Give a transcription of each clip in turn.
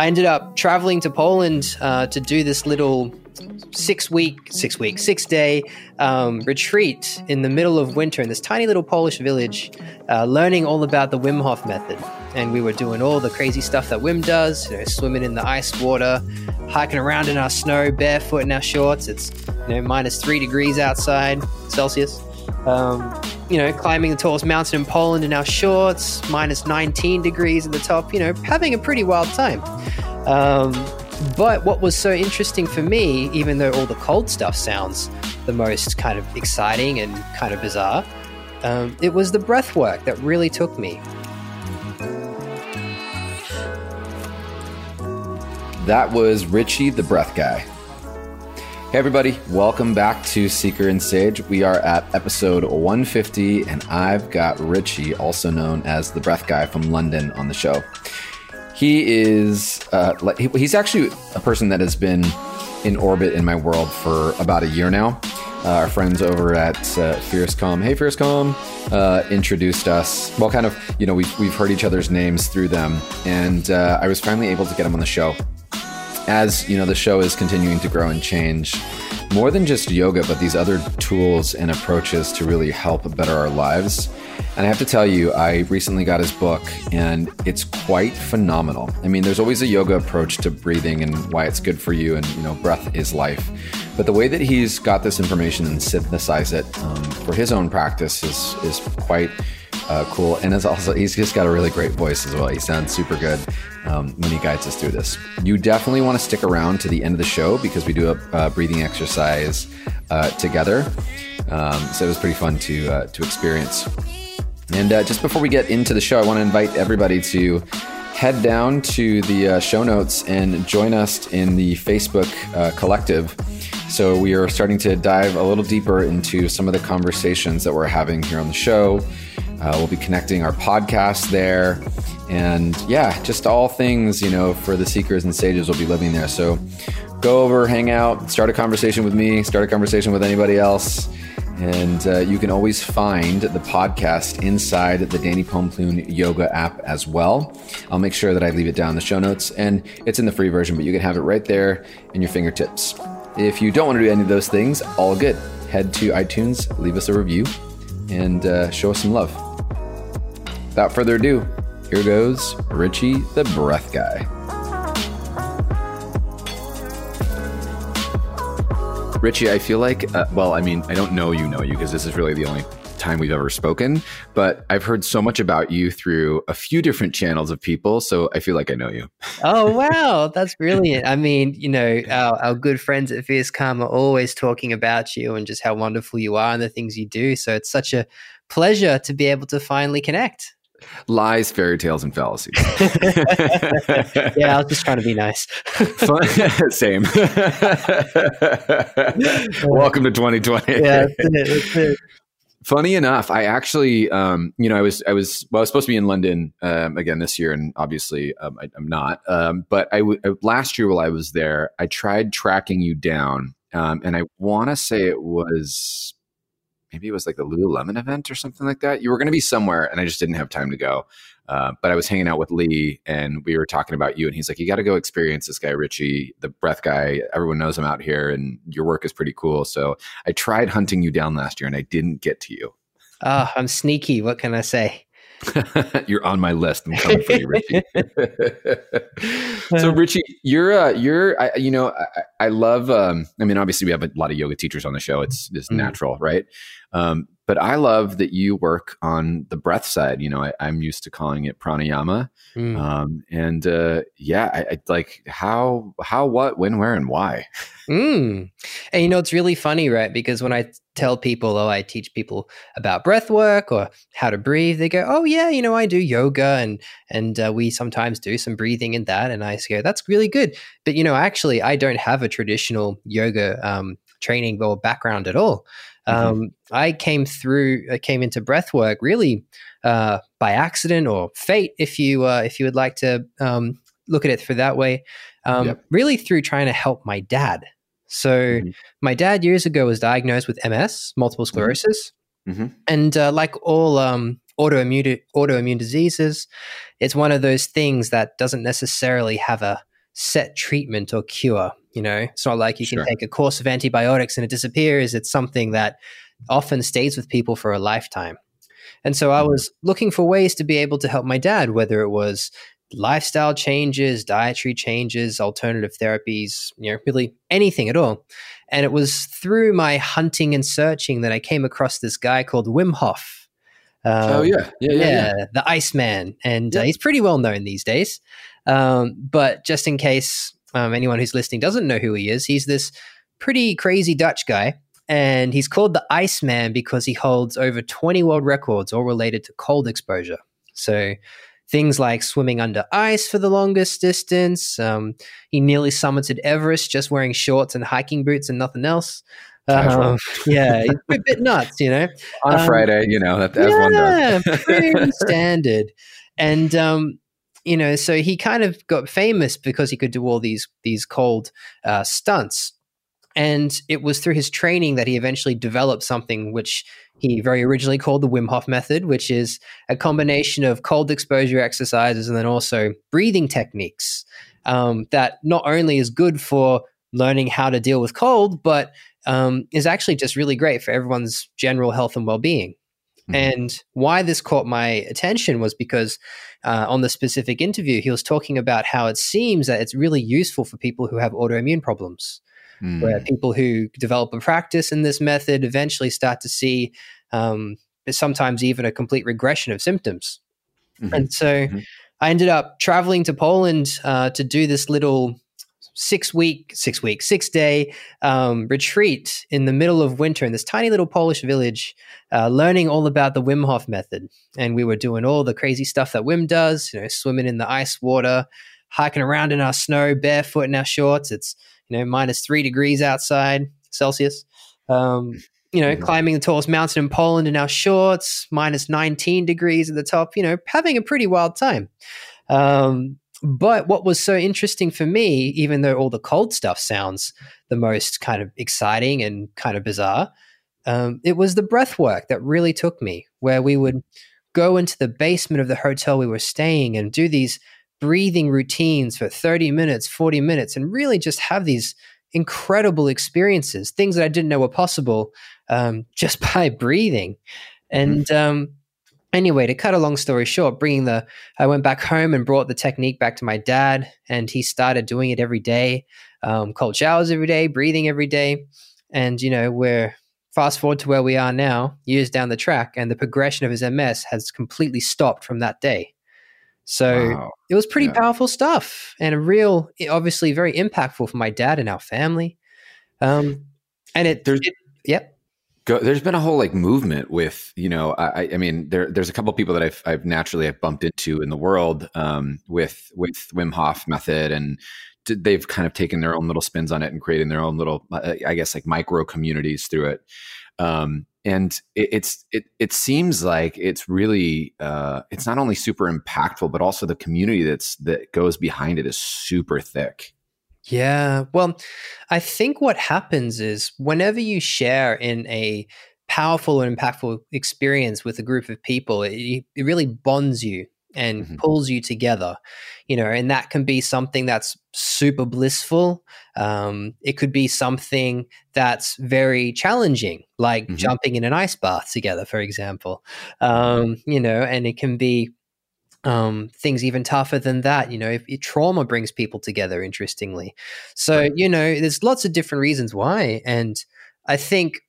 I ended up traveling to Poland uh, to do this little six week, six week, six day um, retreat in the middle of winter in this tiny little Polish village, uh, learning all about the Wim Hof method. And we were doing all the crazy stuff that Wim does, you know, swimming in the ice water, hiking around in our snow, barefoot in our shorts. It's you know minus three degrees outside Celsius. Um, you know, climbing the tallest mountain in Poland in our shorts, minus 19 degrees at the top. You know, having a pretty wild time. Um, but what was so interesting for me, even though all the cold stuff sounds the most kind of exciting and kind of bizarre, um, it was the breath work that really took me. That was Richie, the breath guy. Hey, everybody, welcome back to Seeker and Sage. We are at episode 150, and I've got Richie, also known as the breath guy from London, on the show. He is, uh, he's actually a person that has been in orbit in my world for about a year now. Uh, our friends over at uh, Fierce Calm, hey Fierce Calm, uh, introduced us. Well, kind of, you know, we've, we've heard each other's names through them. And uh, I was finally able to get him on the show. As, you know, the show is continuing to grow and change, more than just yoga, but these other tools and approaches to really help better our lives. And I have to tell you, I recently got his book and it's quite phenomenal. I mean, there's always a yoga approach to breathing and why it's good for you, and, you know, breath is life. But the way that he's got this information and synthesize it um, for his own practice is, is quite uh, cool. And it's also, he's just got a really great voice as well. He sounds super good um, when he guides us through this. You definitely want to stick around to the end of the show because we do a, a breathing exercise uh, together. Um, so it was pretty fun to uh, to experience. And uh, just before we get into the show, I want to invite everybody to head down to the uh, show notes and join us in the Facebook uh, collective. So we are starting to dive a little deeper into some of the conversations that we're having here on the show. Uh, we'll be connecting our podcast there. And yeah, just all things, you know, for the seekers and sages will be living there. So go over, hang out, start a conversation with me, start a conversation with anybody else. And uh, you can always find the podcast inside the Danny Pomploon Yoga app as well. I'll make sure that I leave it down in the show notes, and it's in the free version, but you can have it right there in your fingertips. If you don't want to do any of those things, all good. Head to iTunes, leave us a review, and uh, show us some love. Without further ado, here goes Richie the Breath Guy. Richie, I feel like, uh, well, I mean, I don't know you know you because this is really the only time we've ever spoken, but I've heard so much about you through a few different channels of people. So I feel like I know you. oh, wow. That's brilliant. I mean, you know, our, our good friends at Fierce Calm are always talking about you and just how wonderful you are and the things you do. So it's such a pleasure to be able to finally connect. Lies, fairy tales, and fallacies. yeah, I was just trying to be nice. Same. Welcome to 2020. Yeah, that's it, that's it. Funny enough, I actually, um, you know, I was, I was, well, I was supposed to be in London um, again this year, and obviously, um, I, am not. Um, but I w- uh, last year while I was there, I tried tracking you down, um, and I want to say it was maybe it was like the Lululemon event or something like that. You were going to be somewhere, and I just didn't have time to go. Uh, but I was hanging out with Lee, and we were talking about you, and he's like, "You got to go experience this guy, Richie, the breath guy. Everyone knows him out here, and your work is pretty cool." So I tried hunting you down last year, and I didn't get to you. Oh, I'm sneaky. What can I say? you're on my list. I'm coming for you, Richie. so, Richie, you're, uh, you're, I, you know, I, I love. Um, I mean, obviously, we have a lot of yoga teachers on the show. It's it's mm. natural, right? Um, but I love that you work on the breath side. You know, I, am used to calling it pranayama, mm. um, and uh, yeah, I, I, like how, how, what, when, where, and why. Mm. And you know, it's really funny, right? Because when I tell people, oh, I teach people about breath work or how to breathe, they go, oh yeah, you know, I do yoga, and and uh, we sometimes do some breathing in that, and I go, that's really good. But you know, actually, I don't have a traditional yoga um, training or background at all. Mm-hmm. Um, I came through, I came into breath work really uh, by accident or fate, if you uh, if you would like to um, look at it through that way. Um, yep. Really through trying to help my dad. So mm-hmm. my dad years ago was diagnosed with MS, multiple mm-hmm. sclerosis, mm-hmm. and uh, like all um, autoimmune autoimmune diseases, it's one of those things that doesn't necessarily have a set treatment or cure. You know, it's not like you Sure. can take a course of antibiotics and it disappears. It's something that often stays with people for a lifetime. And so I Mhm. was looking for ways to be able to help my dad, whether it was lifestyle changes, dietary changes, alternative therapies, you know, really anything at all. And it was through my hunting and searching that I came across this guy called Wim Hof. oh Um, yeah, yeah, yeah. yeah. yeah, the Iceman, and uh, he's pretty well known these days. Um, but just in case um, anyone who's listening doesn't know who he is, he's this pretty crazy Dutch guy, and he's called the Iceman because he holds over 20 world records, all related to cold exposure. So things like swimming under ice for the longest distance. Um, he nearly summited Everest just wearing shorts and hiking boots and nothing else. Um, yeah, he's a bit nuts, you know On a um, Friday, you know that as one yeah, does. pretty standard. And um, you know, so he kind of got famous because he could do all these these cold uh, stunts. And it was through his training that he eventually developed something which he very originally called the Wim Hof method, which is a combination of cold exposure exercises and then also breathing techniques um, that not only is good for learning how to deal with cold, but um, is actually just really great for everyone's general health and well being. Mhm. And why this caught my attention was because uh, on the specific interview, he was talking about how it seems that it's really useful for people who have autoimmune problems, Mm. where people who develop a practice in this method eventually start to see um, sometimes even a complete regression of symptoms. Mhm. And so Mhm. I ended up traveling to Poland uh, to do this little six week, six week, six day um, retreat in the middle of winter in this tiny little Polish village, uh, learning all about the Wim Hof method. And we were doing all the crazy stuff that Wim does, you know, swimming in the ice water, hiking around in our snow, barefoot in our shorts. It's, you know, minus three degrees outside Celsius. Um, you know, Mhm. climbing the tallest mountain in Poland in our shorts, minus 19 degrees at the top, you know, having a pretty wild time. Um, but what was so interesting for me, even though all the cold stuff sounds the most kind of exciting and kind of bizarre, um, it was the breath work that really took me, where we would go into the basement of the hotel we were staying and do these breathing routines for 30 minutes, 40 minutes, and really just have these incredible experiences, things that I didn't know were possible um, just by breathing. And um, anyway, to cut a long story short, bringing the, I went back home and brought the technique back to my dad, and he started doing it every day, um, cold showers every day, breathing every day. And, you know, we're fast forward to where we are now, years down the track, and the progression of his MS has completely stopped from that day. So Wow. it was pretty Yeah. powerful stuff and a real, obviously, very impactful for my dad and our family. Um, and it, There's- it yep. Go, there's been a whole like movement with you know I, I- mean there there's a couple people that I've I've naturally have bumped into in the world um, with with Wim Hof method and they've kind of taken their own little spins on it and creating their own little uh, I guess like micro communities through it. Um, and it, it's it it seems like it's really uh, it's not only super impactful but also the community that's that goes behind it is super thick. Yeah. Well, I think what happens is whenever you share in a powerful and impactful experience with a group of people, it, it really bonds you and Mhm. pulls you together, you know, and that can be something that's super blissful. Um, it could be something that's very challenging, like Mhm. jumping in an ice bath together, for example, um, you know, and it can be um, things even tougher than that. You know, if, if trauma brings people together, interestingly. So, you know, there's lots of different reasons why. And I think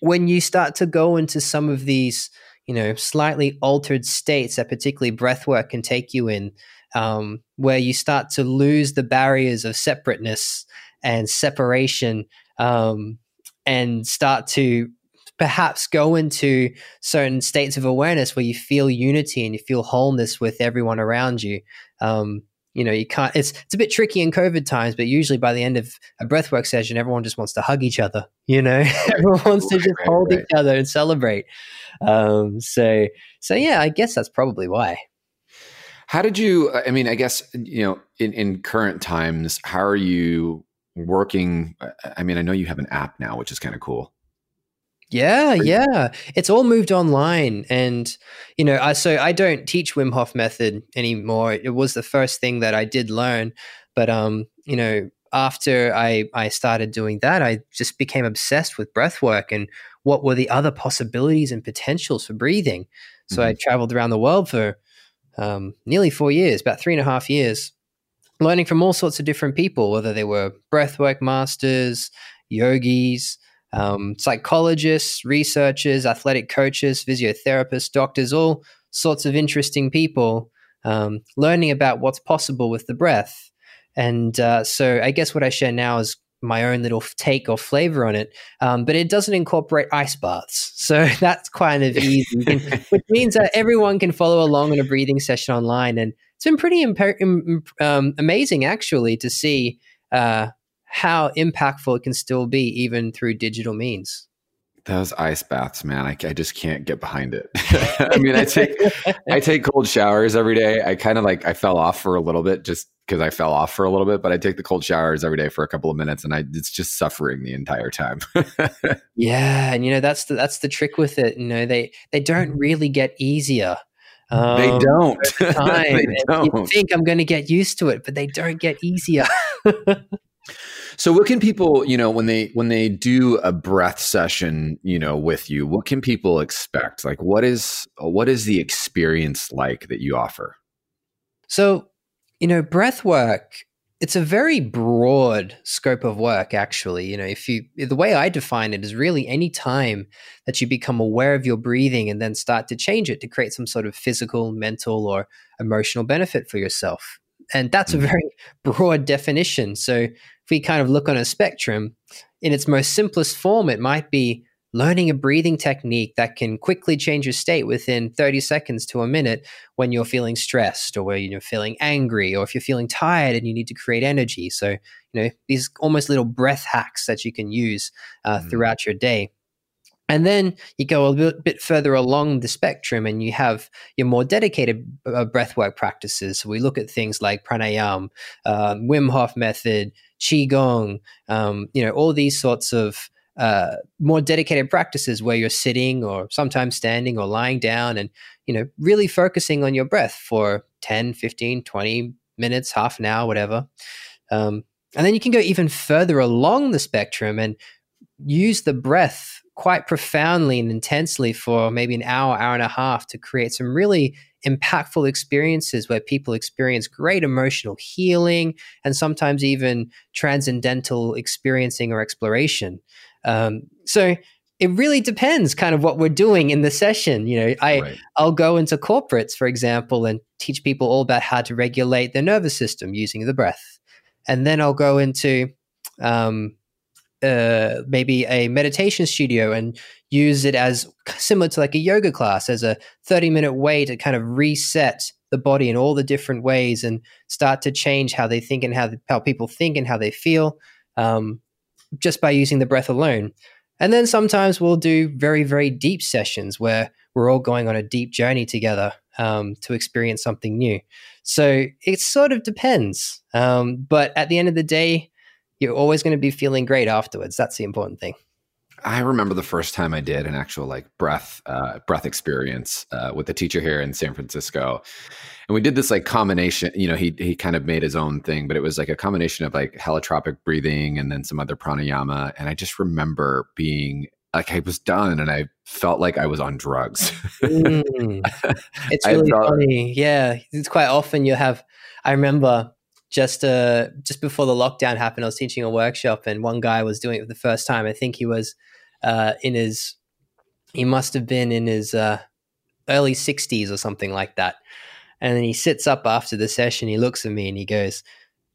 when you start to go into some of these, you know, slightly altered states that particularly breath work can take you in, um, where you start to lose the barriers of separateness and separation um, and start to perhaps go into certain states of awareness where you feel unity and you feel wholeness with everyone around you. Um, you know, you can't. It's it's a bit tricky in COVID times, but usually by the end of a breathwork session, everyone just wants to hug each other. You know, everyone wants to Right, just right, hold right. each other and celebrate. Um, so so yeah, I guess that's probably why. How did you? I mean, I guess you know, in in current times, how are you working? I mean, I know you have an app now, which is kind of cool. Yeah, yeah. It's all moved online and you know, I so I don't teach Wim Hof method anymore. It was the first thing that I did learn, But um, you know, after I I started doing that, I just became obsessed with breath work and what were the other possibilities and potentials for breathing. So mm-hmm. I traveled around the world for um, nearly four years, about three and a half years, learning from all sorts of different people, whether they were breathwork masters, yogis, um, psychologists, researchers, athletic coaches, physiotherapists, doctors, all sorts of interesting people um, learning about what's possible with the breath. And uh, so I guess what I share now is my own little take or flavor on it, um, but it doesn't incorporate ice baths. So that's kind of easy, which means that everyone can follow along in a breathing session online. And it's been pretty imp- um, amazing, actually, to see uh, how impactful it can still be, even through digital means. Those ice baths, man, I, I just can't get behind it. I mean, I take I take cold showers every day. I kind of like I fell off for a little bit just because I fell off for a little bit, but I take the cold showers every day for a couple of minutes, and I it's just suffering the entire time. yeah, and you know that's the that's the trick with it. You know they they don't really get easier. Um, they don't. they don't. You think I'm going to get used to it, but they don't get easier. So what can people, you know, when they when they do a breath session, you know, with you, what can people expect? Like what is what is the experience like that you offer? So, you know, breath work it's a very broad scope of work actually you know if you the way i define it is really any time that you become aware of your breathing and then start to change it to create some sort of physical mental or emotional benefit for yourself and that's mm-hmm. a very broad definition so if we kind of look on a spectrum, in its most simplest form, it might be learning a breathing technique that can quickly change your state within 30 seconds to a minute when you're feeling stressed or when you're feeling angry or if you're feeling tired and you need to create energy. So, you know, these almost little breath hacks that you can use uh, mm. throughout your day. And then you go a bit, bit, further along the spectrum and you have your more dedicated uh, breathwork practices. So we look at things like pranayam, uh, Wim Hof method, qigong, um, you know, all these sorts of uh, more dedicated practices where you're sitting or sometimes standing or lying down and, you know, really focusing on your breath for 10, 15, 20 minutes, half an hour, whatever. Um, and then you can go even further along the spectrum and use the breath quite profoundly and intensely for maybe an hour, hour and a half to create some really impactful experiences where people experience great emotional healing and sometimes even transcendental experiencing or exploration. Um, so it really depends kind of what we're doing in the session. You know, I right. I'll go into corporates, for example, and teach people all about how to regulate their nervous system using the breath. And then I'll go into um, uh, maybe a meditation studio and use it as similar to like a yoga class as a 30 minute way to kind of reset the body in all the different ways and start to change how they think and how, how people think and how they feel um, just by using the breath alone. And then sometimes we'll do very, very deep sessions where we're all going on a deep journey together um, to experience something new. So it sort of depends. Um, but at the end of the day, you're always going to be feeling great afterwards. That's the important thing. I remember the first time I did an actual like breath uh, breath experience uh, with a teacher here in San Francisco, and we did this like combination. You know, he he kind of made his own thing, but it was like a combination of like holotropic breathing and then some other pranayama. And I just remember being like I was done, and I felt like I was on drugs. mm, it's really funny, yeah. It's quite often you have. I remember just uh just before the lockdown happened, I was teaching a workshop, and one guy was doing it for the first time. I think he was uh, in his he must have been in his uh, early sixties or something like that. And then he sits up after the session. He looks at me and he goes,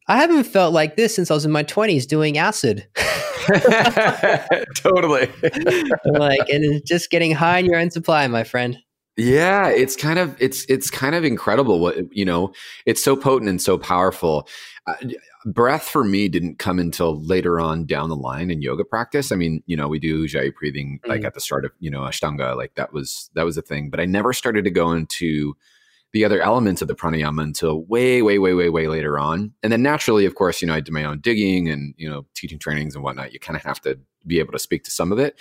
"I haven't felt like this since I was in my twenties doing acid." totally. like, and just getting high in your own supply, my friend. Yeah, it's kind of it's it's kind of incredible what you know. It's so potent and so powerful. Uh, breath for me didn't come until later on down the line in yoga practice. I mean, you know, we do ujjayi breathing like mm. at the start of you know ashtanga, like that was that was a thing. But I never started to go into the other elements of the pranayama until way, way, way, way, way later on. And then naturally, of course, you know, I did my own digging and, you know, teaching trainings and whatnot. You kind of have to be able to speak to some of it.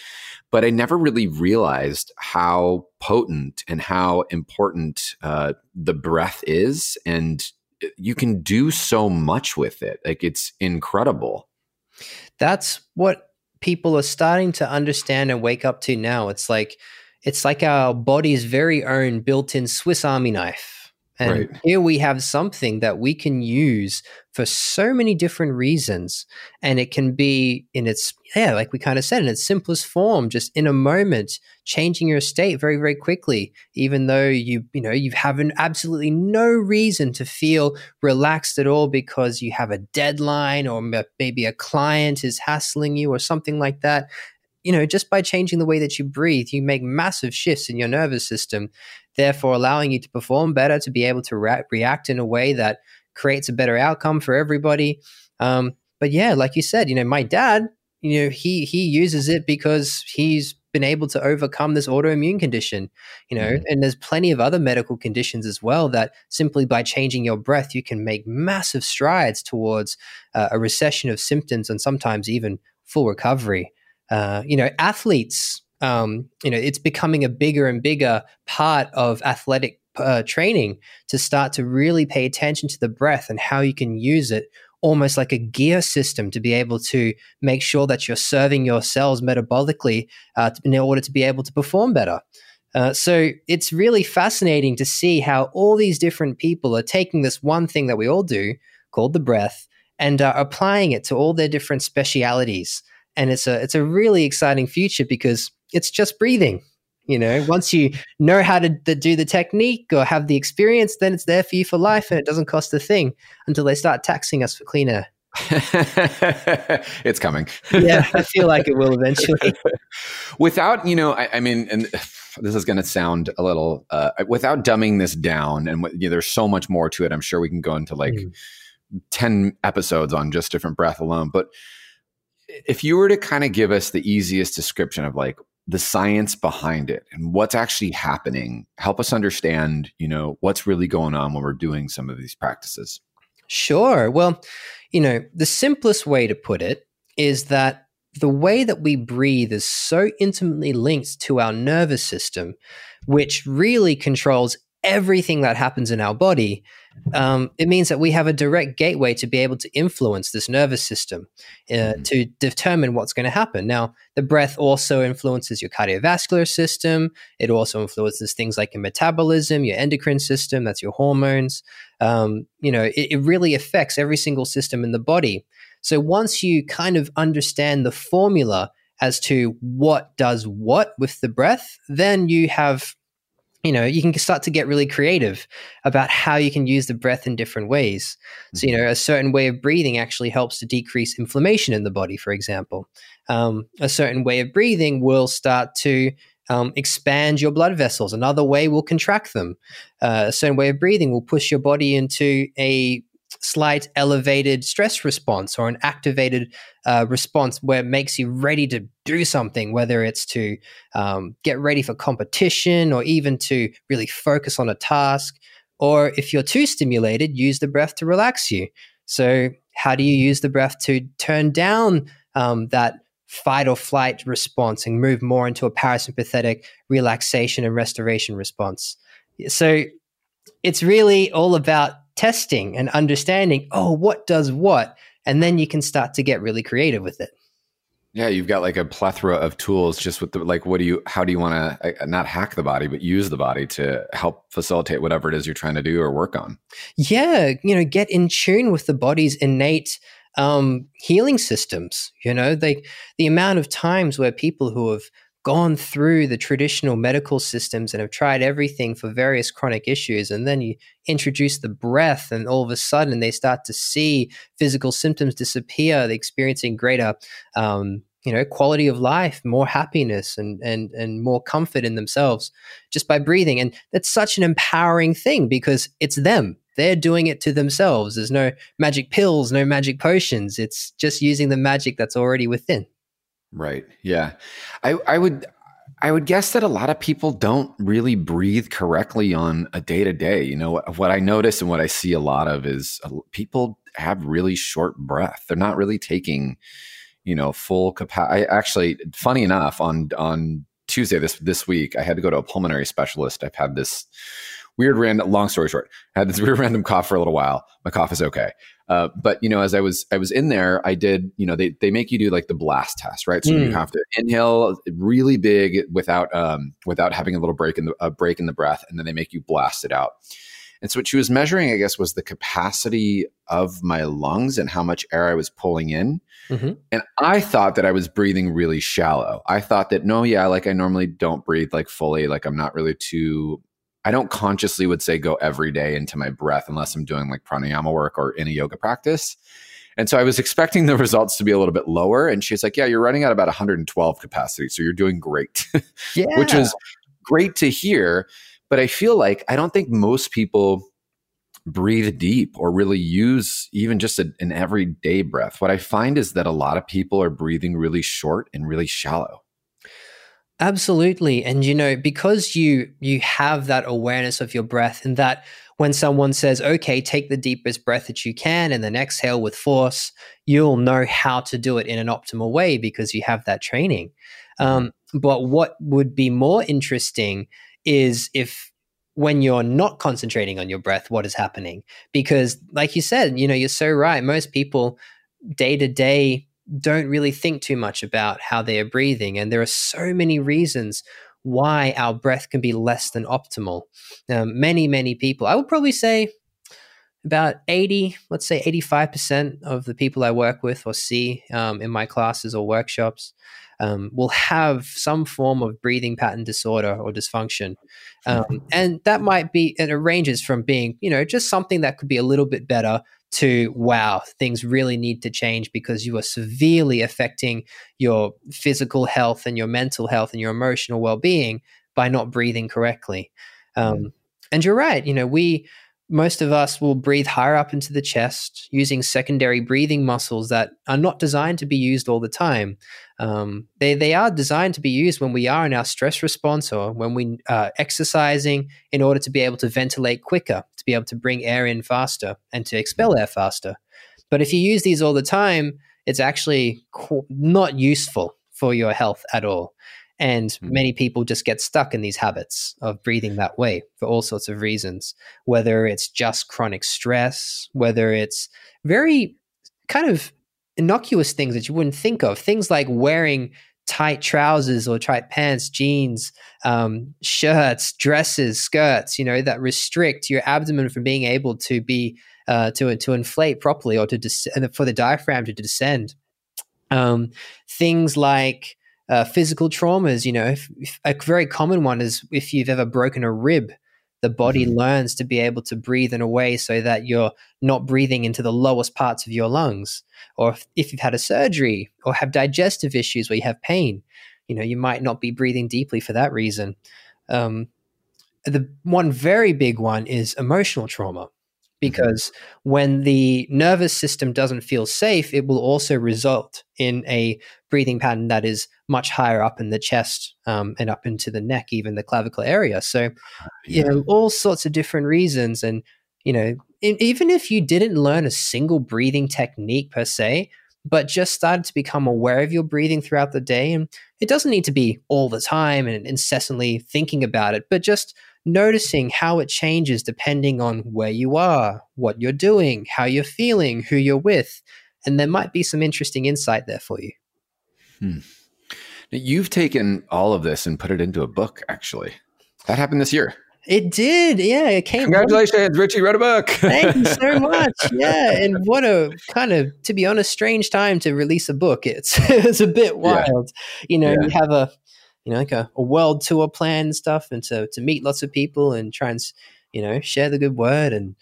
But I never really realized how potent and how important uh, the breath is. And you can do so much with it. Like it's incredible. That's what people are starting to understand and wake up to now. It's like it's like our body's very own built-in Swiss Army knife. And right. here we have something that we can use for so many different reasons. And it can be in its, yeah, like we kind of said, in its simplest form, just in a moment, changing your state very, very quickly, even though you, you know, you have an absolutely no reason to feel relaxed at all because you have a deadline or maybe a client is hassling you or something like that you know, just by changing the way that you breathe, you make massive shifts in your nervous system, therefore allowing you to perform better, to be able to re- react in a way that creates a better outcome for everybody. Um, but yeah, like you said, you know, my dad, you know, he he uses it because he's been able to overcome this autoimmune condition, you know, mm-hmm. and there's plenty of other medical conditions as well that simply by changing your breath, you can make massive strides towards uh, a recession of symptoms and sometimes even full recovery. Uh, you know, athletes, um, you know, it's becoming a bigger and bigger part of athletic uh, training to start to really pay attention to the breath and how you can use it almost like a gear system to be able to make sure that you're serving your cells metabolically uh, in order to be able to perform better. Uh, so it's really fascinating to see how all these different people are taking this one thing that we all do called the breath and uh, applying it to all their different specialities and it's a it's a really exciting future because it's just breathing you know? Once you know how to, to, do the technique or have the experience then it's there for you for life and it doesn't cost a thing until they start taxing us for clean air. It's coming. Yeah i feel like it will eventually. Without you know i, I mean and this is going to sound a little uh, without dumbing this down and you know, there's so much more to it. I'm sure we can go into like mm. 10 episodes on just different breath alone but if you were to kind of give us the easiest description of like the science behind it and what's actually happening, help us understand, you know, what's really going on when we're doing some of these practices. Sure. Well, you know, the simplest way to put it is that the way that we breathe is so intimately linked to our nervous system, which really controls everything that happens in our body, um, it means that we have a direct gateway to be able to influence this nervous system uh, mm-hmm. to determine what's going to happen. Now, the breath also influences your cardiovascular system. It also influences things like your metabolism, your endocrine system, that's your hormones. Um, you know, it, it really affects every single system in the body. So once you kind of understand the formula as to what does what with the breath, then you have you know you can start to get really creative about how you can use the breath in different ways. So you mm-hmm. know a certain way of breathing actually helps to decrease inflammation in the body for example. Um, a certain way of breathing will start to um, expand your blood vessels. Another way will contract them. Uh, a certain way of breathing will push your body into a slight elevated stress response or an activated uh, response where it makes you ready to do something, whether it's to um, get ready for competition or even to really focus on a task. Or if you're too stimulated, use the breath to relax you. So, how do you use the breath to turn down um, that fight or flight response and move more into a parasympathetic relaxation and restoration response? So, it's really all about testing and understanding, oh, what does what? And then you can start to get really creative with it. Yeah, you've got like a plethora of tools just with the like, what do you, how do you want to uh, not hack the body, but use the body to help facilitate whatever it is you're trying to do or work on? Yeah, you know, get in tune with the body's innate um, healing systems. You know, they, the amount of times where people who have gone through the traditional medical systems and have tried everything for various chronic issues and then you introduce the breath and all of a sudden they start to see physical symptoms disappear they're experiencing greater um, you know quality of life more happiness and and and more comfort in themselves just by breathing. And that's such an empowering thing because it's them. They're doing it to themselves. There's no magic pills no magic potions. It's just using the magic that's already within Right. Yeah. I, I would I would guess that a lot of people don't really breathe correctly on a day to day. You know, what I notice and what I see a lot of is uh, people have really short breath. They're not really taking, you know, full capacity. Actually, funny enough, on on Tuesday this this week, I had to go to a pulmonary specialist. I've had this weird random. Long story short, I had this weird random cough for a little while. My cough is okay. Uh, but you know, as I was I was in there, I did you know they they make you do like the blast test, right? So mm. you have to inhale really big without um without having a little break in the a break in the breath, and then they make you blast it out. And so what she was measuring, I guess, was the capacity of my lungs and how much air I was pulling in. Mm-hmm. And I thought that I was breathing really shallow. I thought that no, yeah, like I normally don't breathe like fully, like I'm not really too I don't consciously would say go every day into my breath unless I'm doing like pranayama work or in a yoga practice. And so I was expecting the results to be a little bit lower. And she's like, Yeah, you're running at about 112 capacity. So you're doing great, yeah. which was great to hear. But I feel like I don't think most people breathe deep or really use even just a, an everyday breath. What I find is that a lot of people are breathing really short and really shallow. Absolutely. And you know, because you you have that awareness of your breath and that when someone says, okay, take the deepest breath that you can and then exhale with force, you'll know how to do it in an optimal way because you have that training. Um, but what would be more interesting is if when you're not concentrating on your breath, what is happening? Because, like you said, you know, you're so right. Most people day to day don't really think too much about how they are breathing. And there are so many reasons why our breath can be less than optimal. Um, many, many people, I would probably say about 80, let's say 85% of the people I work with or see um, in my classes or workshops um, will have some form of breathing pattern disorder or dysfunction. Um, and that might be, and it ranges from being, you know, just something that could be a little bit better to wow, things really need to change because you are severely affecting your physical health and your mental health and your emotional well being by not breathing correctly. Um, and you're right. You know, we, most of us will breathe higher up into the chest using secondary breathing muscles that are not designed to be used all the time. Um, they, they are designed to be used when we are in our stress response or when we are exercising in order to be able to ventilate quicker, to be able to bring air in faster and to expel air faster. But if you use these all the time, it's actually not useful for your health at all. And mm-hmm. many people just get stuck in these habits of breathing that way for all sorts of reasons, whether it's just chronic stress, whether it's very kind of innocuous things that you wouldn't think of, things like wearing tight trousers or tight pants, jeans, um, shirts, dresses, skirts, you know, that restrict your abdomen from being able to be uh, to to inflate properly or to des- for the diaphragm to descend. Um, things like uh, physical traumas, you know, if, if a very common one is if you've ever broken a rib, the body mm-hmm. learns to be able to breathe in a way so that you're not breathing into the lowest parts of your lungs. Or if, if you've had a surgery or have digestive issues where you have pain, you know, you might not be breathing deeply for that reason. Um, the one very big one is emotional trauma. Because when the nervous system doesn't feel safe, it will also result in a breathing pattern that is much higher up in the chest um, and up into the neck, even the clavicle area. So, yeah. you know, all sorts of different reasons. And, you know, in, even if you didn't learn a single breathing technique per se, but just started to become aware of your breathing throughout the day, and it doesn't need to be all the time and incessantly thinking about it, but just noticing how it changes depending on where you are, what you're doing, how you're feeling, who you're with. And there might be some interesting insight there for you. Hmm. You've taken all of this and put it into a book, actually. That happened this year. It did, yeah. It came. Congratulations, Richie wrote a book. Thank you so much. Yeah, and what a kind of, to be honest, strange time to release a book. It's it's a bit wild. Yeah. You know, yeah. you have a you know, like a, a world tour plan and stuff, and to to meet lots of people and try and you know share the good word and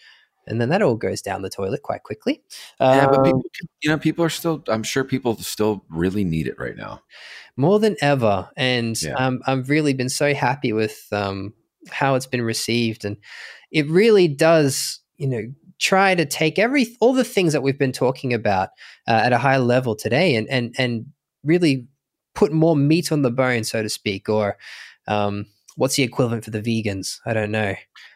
and then that all goes down the toilet quite quickly. Yeah, but people, um, you know, people are still. I'm sure people still really need it right now, more than ever. And yeah. um, I've really been so happy with um, how it's been received, and it really does, you know, try to take every all the things that we've been talking about uh, at a high level today, and and and really put more meat on the bone, so to speak, or um, what's the equivalent for the vegans? I don't know.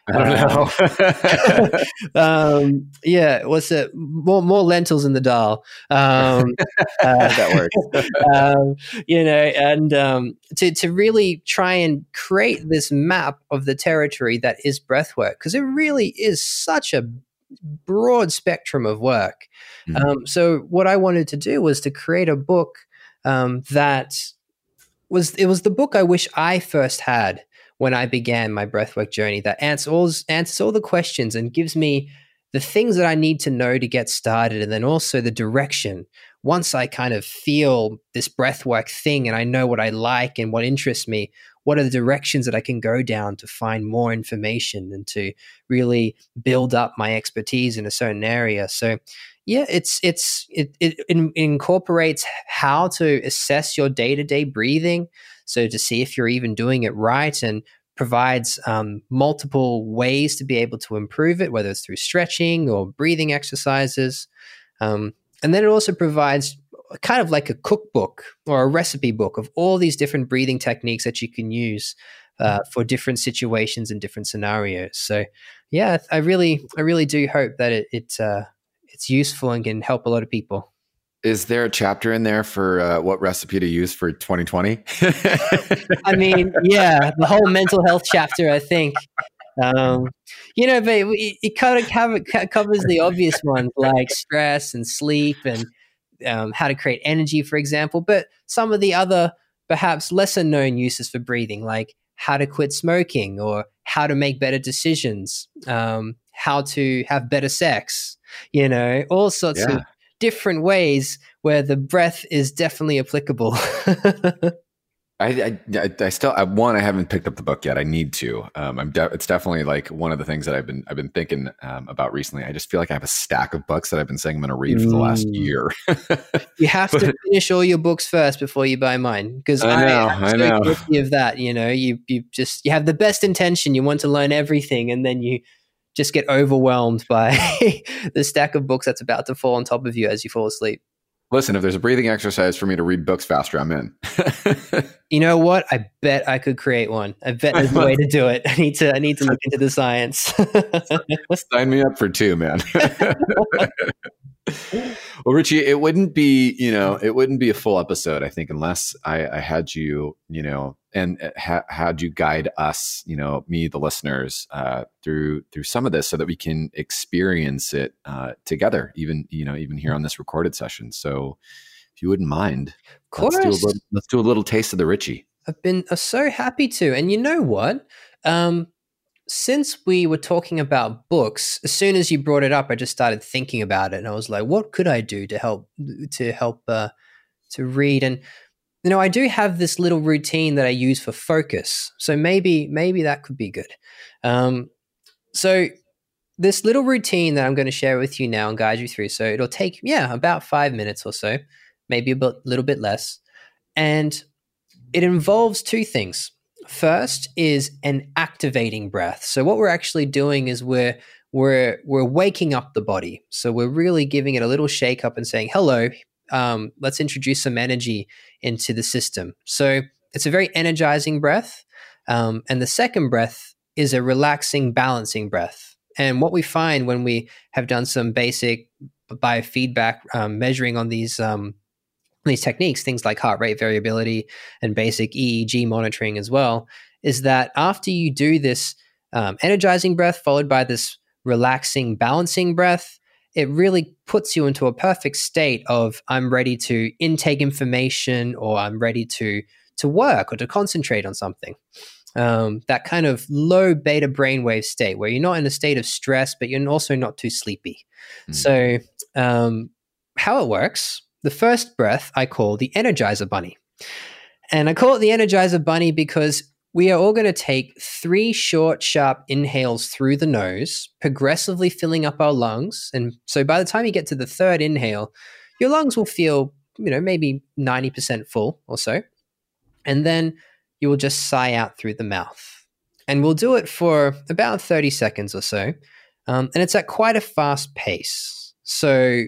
I don't know. um, yeah, what's it? More more lentils in the dal. Um, uh, that works. um, you know, and um, to to really try and create this map of the territory that is breathwork because it really is such a broad spectrum of work. Mhm. Um, so what I wanted to do was to create a book um, that was it was the book I wish I first had when I began my breathwork journey that answers all, answers all the questions and gives me the things that I need to know to get started, and then also the direction. Once I kind of feel this breathwork thing and I know what I like and what interests me, what are the directions that I can go down to find more information and to really build up my expertise in a certain area? So, yeah, it's it's it, it, in- incorporates how to assess your day to day breathing, so to see if you're even doing it right, and provides um, multiple ways to be able to improve it, whether it's through stretching or breathing exercises. Um, and then it also provides kind of like a cookbook or a recipe book of all these different breathing techniques that you can use uh, for different situations and different scenarios. So, yeah, I really, I really do hope that it, it uh, it's useful and can help a lot of people. Is there a chapter in there for uh, what recipe to use for 2020? I mean, yeah, the whole mental health chapter, I think. Um, you know, but it, it kind of cover, covers the obvious ones like stress and sleep and um, how to create energy, for example. But some of the other, perhaps lesser known uses for breathing, like how to quit smoking or how to make better decisions, um, how to have better sex, you know, all sorts Yeah. of different ways where the breath is definitely applicable. I, I, I- I still, I, one, I haven't picked up the book yet. I need to. Um, I'm. De- it's definitely like one of the things that I've been, I've been thinking um, about recently. I just feel like I have a stack of books that I've been saying I'm going to read for the last Mm. year. You have to finish all your books first before you buy mine. Because I I, know, am I so know. guilty of that. You know, you you just you have the best intention. You want to learn everything, and then you just get overwhelmed by the stack of books that's about to fall on top of you as you fall asleep. Listen, if there's a breathing exercise for me to read books faster, I'm in. You know what? I bet I could create one. I bet there's a way to do it. I need to I need to look into the science. Sign me up for two, man. well, Richie, it wouldn't be, you know, it wouldn't be a full episode, I think, unless I, I had you, you know, and uh, ha- had you guide us, you know, me, the listeners, uh, through through some of this, so that we can experience it uh, together, even you know, even here on this recorded session. So, if you wouldn't mind, of let's do a course. little, let's do a little taste of the Richie. I've been uh, so happy to. And you know what? Um, since we were talking about books, as soon as you brought it up, I just started thinking about it, and I was like, "What could I do to help to help uh, to read?" And you know, I do have this little routine that I use for focus, so maybe maybe that could be good. Um, so this little routine that I'm going to share with you now and guide you through. So it'll take yeah about five minutes or so, maybe a bit, little bit less, and it involves two things. First is an activating breath. So what we're actually doing is we're we're we're waking up the body. So we're really giving it a little shake up and saying, "Hello, um, let's introduce some energy into the system." So it's a very energizing breath. Um, and the second breath is a relaxing, balancing breath. And what we find when we have done some basic biofeedback um, measuring on these um, these techniques, things like heart rate variability and basic EEG monitoring as well, is that after you do this um, energizing breath followed by this relaxing, balancing breath, it really puts you into a perfect state of I'm ready to intake information or I'm ready to to work or to concentrate on something. Um, that kind of low beta brainwave state where you're not in a state of stress, but you're also not too sleepy. Mm. So, um, how it works the first breath I call the Energizer Bunny. And I call it the Energizer Bunny because we are all going to take three short, sharp inhales through the nose, progressively filling up our lungs. And so by the time you get to the third inhale, your lungs will feel, you know, maybe 90% full or so. And then you will just sigh out through the mouth. And we'll do it for about 30 seconds or so. Um, and it's at quite a fast pace. So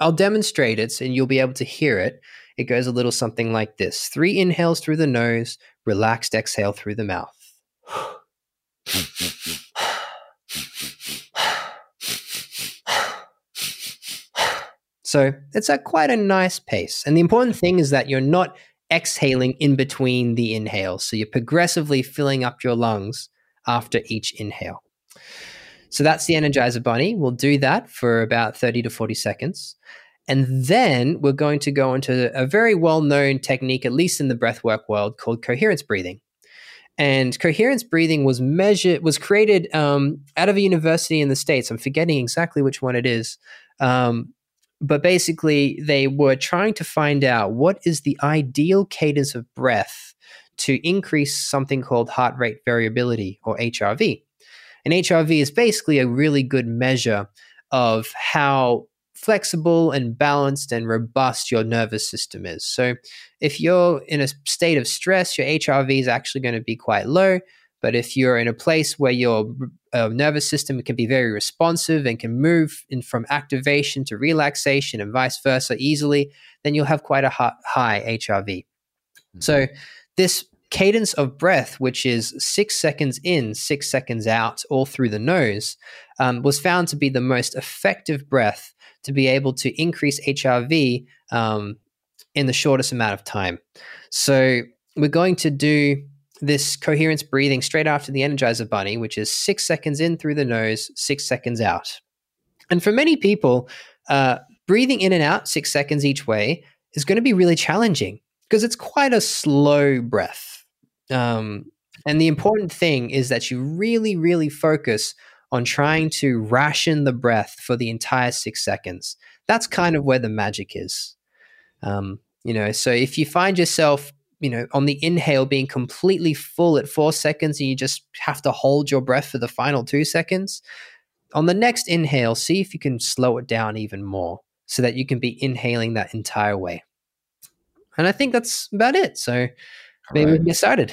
I'll demonstrate it and you'll be able to hear it. It goes a little something like this three inhales through the nose, relaxed exhale through the mouth. So it's at quite a nice pace. And the important thing is that you're not exhaling in between the inhales. So you're progressively filling up your lungs after each inhale. So that's the Energizer Bunny. We'll do that for about 30 to 40 seconds. And then we're going to go into a very well known technique, at least in the breathwork world, called coherence breathing. And coherence breathing was measured, was created um, out of a university in the States. I'm forgetting exactly which one it is. Um, but basically, they were trying to find out what is the ideal cadence of breath to increase something called heart rate variability or HRV. And HRV is basically a really good measure of how flexible and balanced and robust your nervous system is. So, if you're in a state of stress, your HRV is actually going to be quite low. But if you're in a place where your uh, nervous system can be very responsive and can move in from activation to relaxation and vice versa easily, then you'll have quite a high HRV. Mm-hmm. So, this cadence of breath, which is six seconds in, six seconds out, all through the nose, um, was found to be the most effective breath to be able to increase HRV um, in the shortest amount of time. So, we're going to do this coherence breathing straight after the Energizer Bunny, which is six seconds in through the nose, six seconds out. And for many people, uh, breathing in and out six seconds each way is going to be really challenging because it's quite a slow breath. Um, and the important thing is that you really, really focus on trying to ration the breath for the entire six seconds. That's kind of where the magic is. Um, you know, so if you find yourself you know, on the inhale being completely full at four seconds and you just have to hold your breath for the final two seconds. On the next inhale, see if you can slow it down even more so that you can be inhaling that entire way. And I think that's about it. So maybe right. we can get started.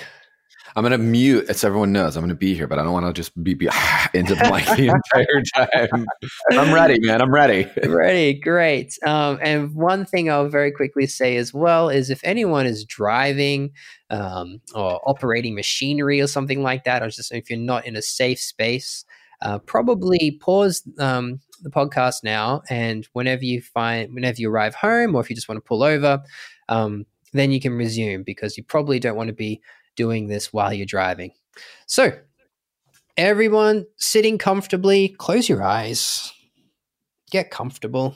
I'm gonna mute as everyone knows. I'm gonna be here, but I don't want to just be, be into the mic the entire time. I'm ready, man. I'm ready. ready, great. Um, and one thing I'll very quickly say as well is if anyone is driving um, or operating machinery or something like that, or just if you're not in a safe space, uh, probably pause um, the podcast now, and whenever you find, whenever you arrive home, or if you just want to pull over, um, then you can resume because you probably don't want to be doing this while you're driving. So, everyone sitting comfortably, close your eyes, get comfortable.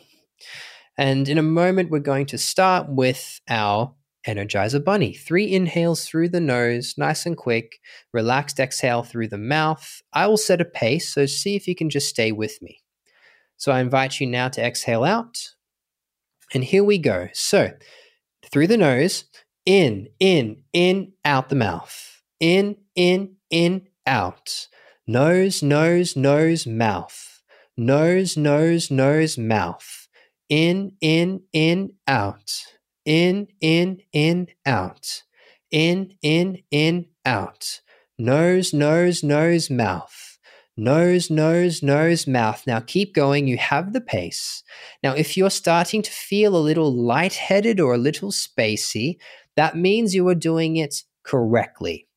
And in a moment, we're going to start with our Energizer Bunny. Three inhales through the nose, nice and quick. Relaxed exhale through the mouth. I will set a pace, so see if you can just stay with me. So I invite you now to exhale out. And here we go. So through the nose, in, in, in, out the mouth. In, in, in, out. Nose, nose, nose, mouth. Nose, nose, nose, mouth. In, in, in, out. In, in, in, out. In, in, in, out. Nose, nose, nose, mouth nose, nose, nose, mouth. Now keep going. You have the pace. Now, if you're starting to feel a little lightheaded or a little spacey, that means you are doing it correctly.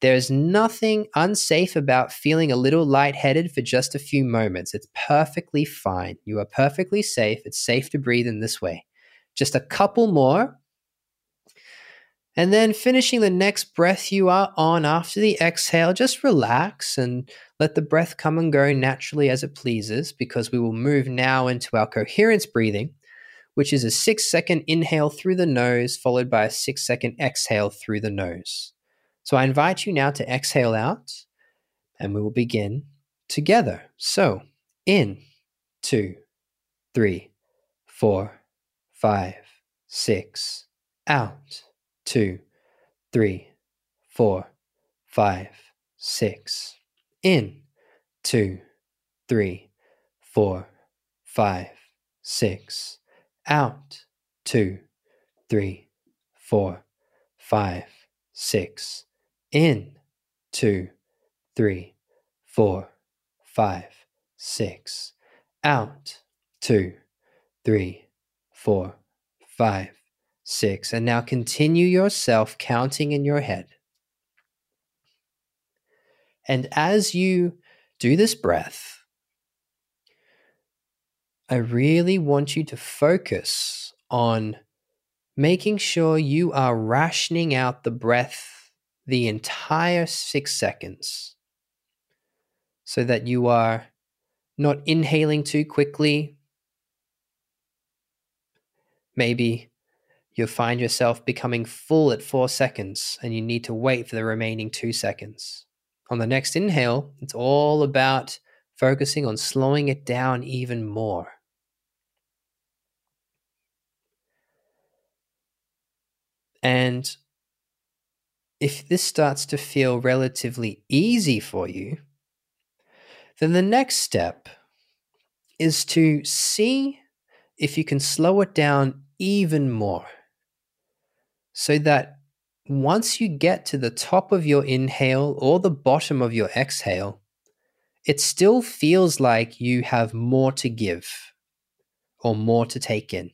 There's nothing unsafe about feeling a little lightheaded for just a few moments. It's perfectly fine. You are perfectly safe. It's safe to breathe in this way. Just a couple more. And then finishing the next breath you are on after the exhale, just relax and let the breath come and go naturally as it pleases because we will move now into our coherence breathing which is a six second inhale through the nose, followed by a six second exhale through the nose. So I invite you now to exhale out, and we will begin together. So in, two, three, four, five, six, out, two, three, four, five, six, in, two, three, four, five, six, out. Two, three, four, five, six. In. Two, three, four, five, six. Out. Two, three, four, five, six. And now continue yourself counting in your head. And as you do this breath, I really want you to focus on making sure you are rationing out the breath the entire six seconds so that you are not inhaling too quickly. Maybe you'll find yourself becoming full at four seconds and you need to wait for the remaining two seconds. On the next inhale, it's all about focusing on slowing it down even more. And if this starts to feel relatively easy for you, then the next step is to see if you can slow it down even more so that once you get to the top of your inhale or the bottom of your exhale, it still feels like you have more to give or more to take in.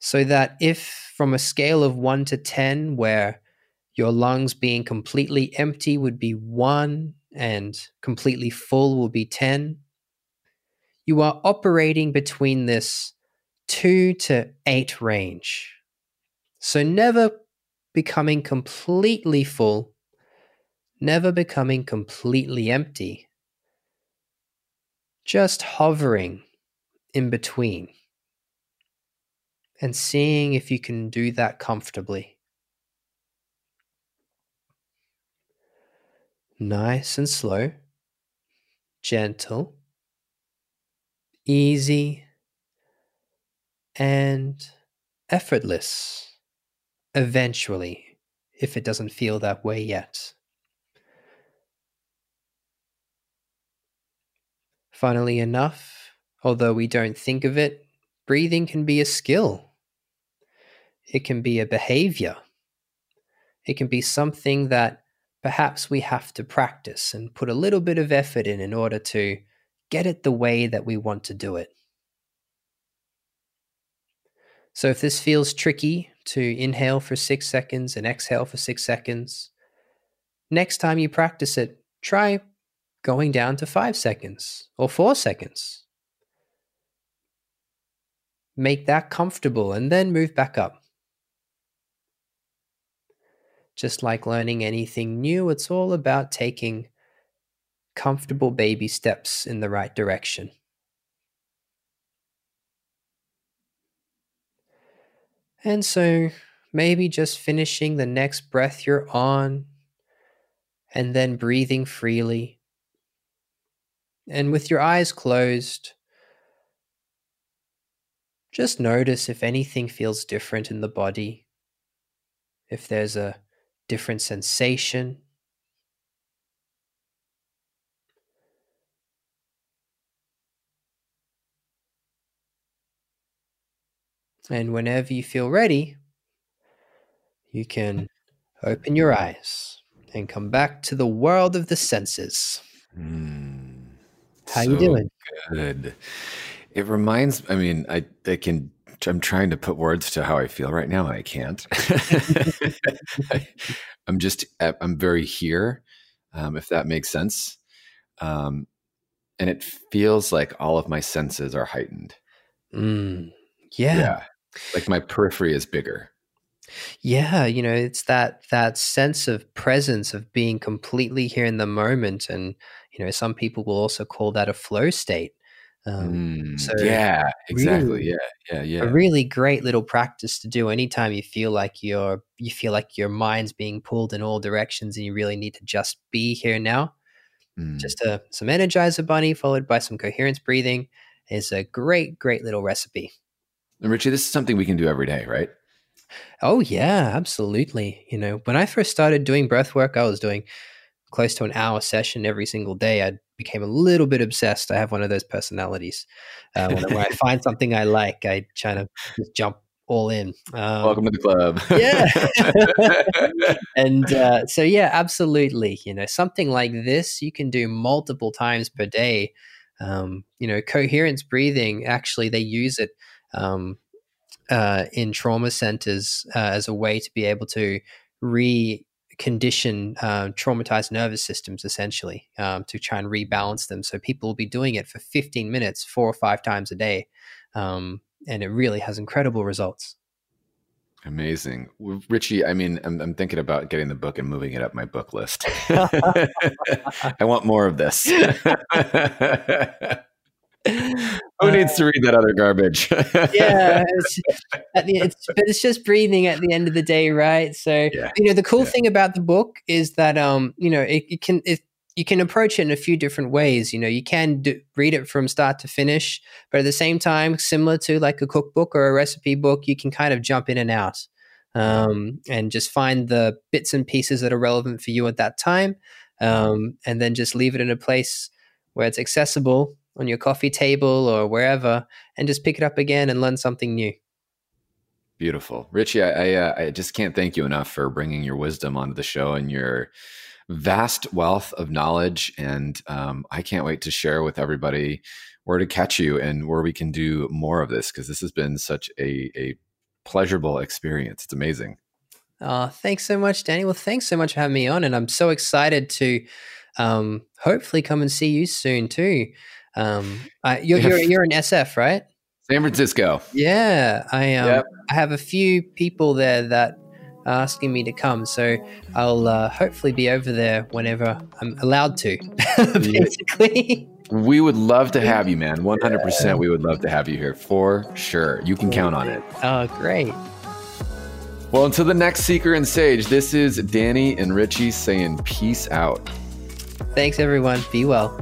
So that if from a scale of one to 10, where your lungs being completely empty would be one and completely full will be 10, you are operating between this two to eight range. So never becoming completely full, never becoming completely empty, just hovering in between and seeing if you can do that comfortably. Nice and slow, gentle, easy, and effortless eventually, if it doesn't feel that way yet. Funnily enough, although we don't think of it, breathing can be a skill it can be a behavior. It can be something that perhaps we have to practice and put a little bit of effort in in order to get it the way that we want to do it. So if this feels tricky to inhale for six seconds and exhale for six seconds, next time you practice it, try going down to five seconds or four seconds. Make that comfortable and then move back up. Just like learning anything new, it's all about taking comfortable baby steps in the right direction. And so maybe just finishing the next breath you're on and then breathing freely. And with your eyes closed, just notice if anything feels different in the body. If there's a different sensation. And whenever you feel ready, you can open your eyes and come back to the world of the senses. Mm, How so you doing? Good. It reminds. I mean, I I can I'm trying to put words to how I feel right now. I can't. I, am just, I'm very here, um, if that makes sense. Um, and it feels like all of my senses are heightened. Mm, yeah. Yeah. Like my periphery is bigger. Yeah, you know, it's that that sense of presence of being completely here in the moment and you know, some people will also call that a flow state. Um, mm, so yeah, exactly. Really, yeah, yeah, yeah. A really great little practice to do anytime you feel like you're you feel like your mind's being pulled in all directions and you really need to just be here now. Mm. Just a some energizer bunny followed by some coherence breathing is a great, great little recipe. And Richie, this is something we can do every day, right? Oh yeah, absolutely. You know, when I first started doing breath work, I was doing close to an hour session every single day. I became a little bit obsessed. I have one of those personalities. Uh, I find something I like, I try to just jump all in. Um, Welcome to the club. yeah. and uh, so, yeah, absolutely. You know, something like this you can do multiple times per day. Um, you know, coherence breathing, actually, they use it um, uh, in trauma centers uh, as a way to be able to re condition uh, traumatized nervous systems essentially um, to try and rebalance them. So people will be doing it for 15 minutes, four or five times a day. Um, and it really has incredible results. Amazing. Richie, I mean, I'm, I'm, thinking about getting the book and moving it up my book list. I want more of this. Who needs to read that other garbage? yeah, it's, it's, but it's just breathing at the end of the day, right? So yeah. you know, the cool yeah. thing about the book is that um, you know, it, it can it, you can approach it in a few different ways. You know, you can do, read it from start to finish, but at the same time, similar to like a cookbook or a recipe book, you can kind of jump in and out um, and just find the bits and pieces that are relevant for you at that time, um, and then just leave it in a place where it's accessible on your coffee table or wherever and just pick it up again and learn something new. Beautiful. Richie, I, I, uh, I just can't thank you enough for bringing your wisdom onto the show and your vast wealth of knowledge. And um, I can't wait to share with everybody where to catch you and where we can do more of this because this has been such a, a pleasurable experience. It's amazing. Oh, thanks so much, Danny. Well, thanks so much for having me on. And I'm so excited to um, hopefully come and see you soon too. Um, I, you're, you're, you're in SF, right? San Francisco. Yeah, I um, yep. I have a few people there that are asking me to come, so I'll uh, hopefully be over there whenever I'm allowed to. basically. We would love to have you, man. 100%. We would love to have you here for sure. You can count on it. Oh, great. Well, until the next Seeker and Sage, this is Danny and Richie saying peace out. Thanks, everyone. Be well.